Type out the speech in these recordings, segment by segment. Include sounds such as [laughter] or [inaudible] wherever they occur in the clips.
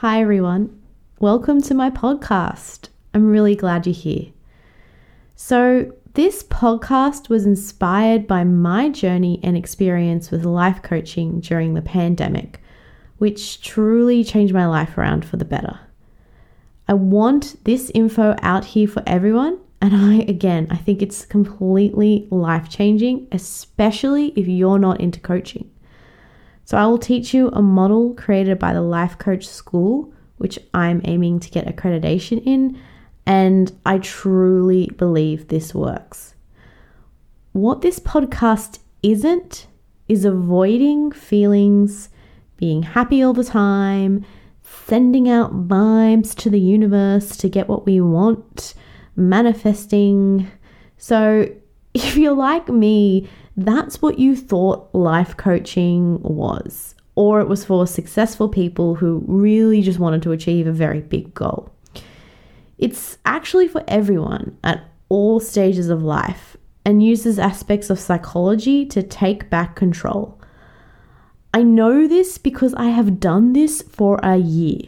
Hi, everyone. Welcome to my podcast. I'm really glad you're here. So, this podcast was inspired by my journey and experience with life coaching during the pandemic, which truly changed my life around for the better. I want this info out here for everyone. And I, again, I think it's completely life changing, especially if you're not into coaching. So, I will teach you a model created by the Life Coach School, which I'm aiming to get accreditation in. And I truly believe this works. What this podcast isn't is avoiding feelings, being happy all the time, sending out vibes to the universe to get what we want, manifesting. So, [laughs] if you're like me, that's what you thought life coaching was, or it was for successful people who really just wanted to achieve a very big goal. It's actually for everyone at all stages of life and uses aspects of psychology to take back control. I know this because I have done this for a year.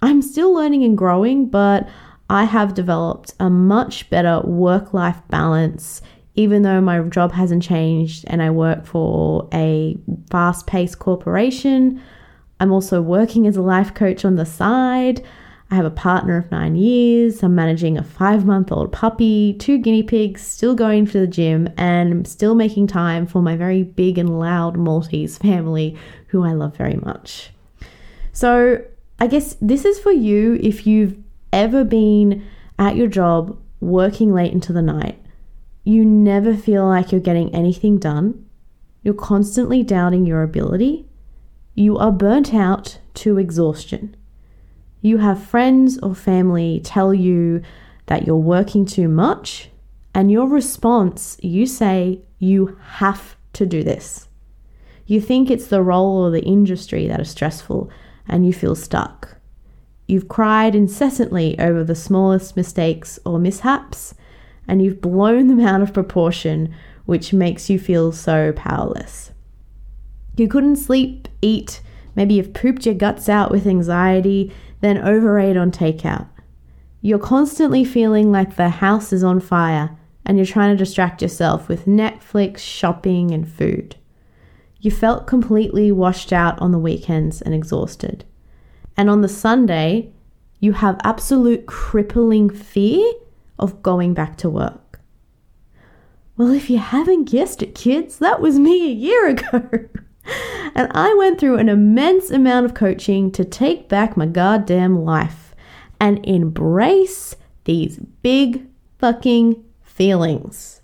I'm still learning and growing, but I have developed a much better work life balance, even though my job hasn't changed and I work for a fast paced corporation. I'm also working as a life coach on the side. I have a partner of nine years. I'm managing a five month old puppy, two guinea pigs, still going to the gym, and still making time for my very big and loud Maltese family, who I love very much. So, I guess this is for you if you've ever been at your job working late into the night. You never feel like you're getting anything done. You're constantly doubting your ability. You are burnt out to exhaustion you have friends or family tell you that you're working too much, and your response, you say, you have to do this. You think it's the role or the industry that is stressful, and you feel stuck. You've cried incessantly over the smallest mistakes or mishaps, and you've blown them out of proportion, which makes you feel so powerless. You couldn't sleep, eat, maybe you've pooped your guts out with anxiety, then overate on takeout. You're constantly feeling like the house is on fire and you're trying to distract yourself with Netflix, shopping, and food. You felt completely washed out on the weekends and exhausted. And on the Sunday, you have absolute crippling fear of going back to work. Well, if you haven't guessed it, kids, that was me a year ago. [laughs] and I went through an immense amount of coaching to take back my goddamn life and embrace these big fucking feelings.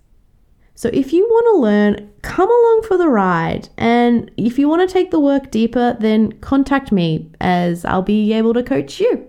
So, if you want to learn, come along for the ride. And if you want to take the work deeper, then contact me as I'll be able to coach you.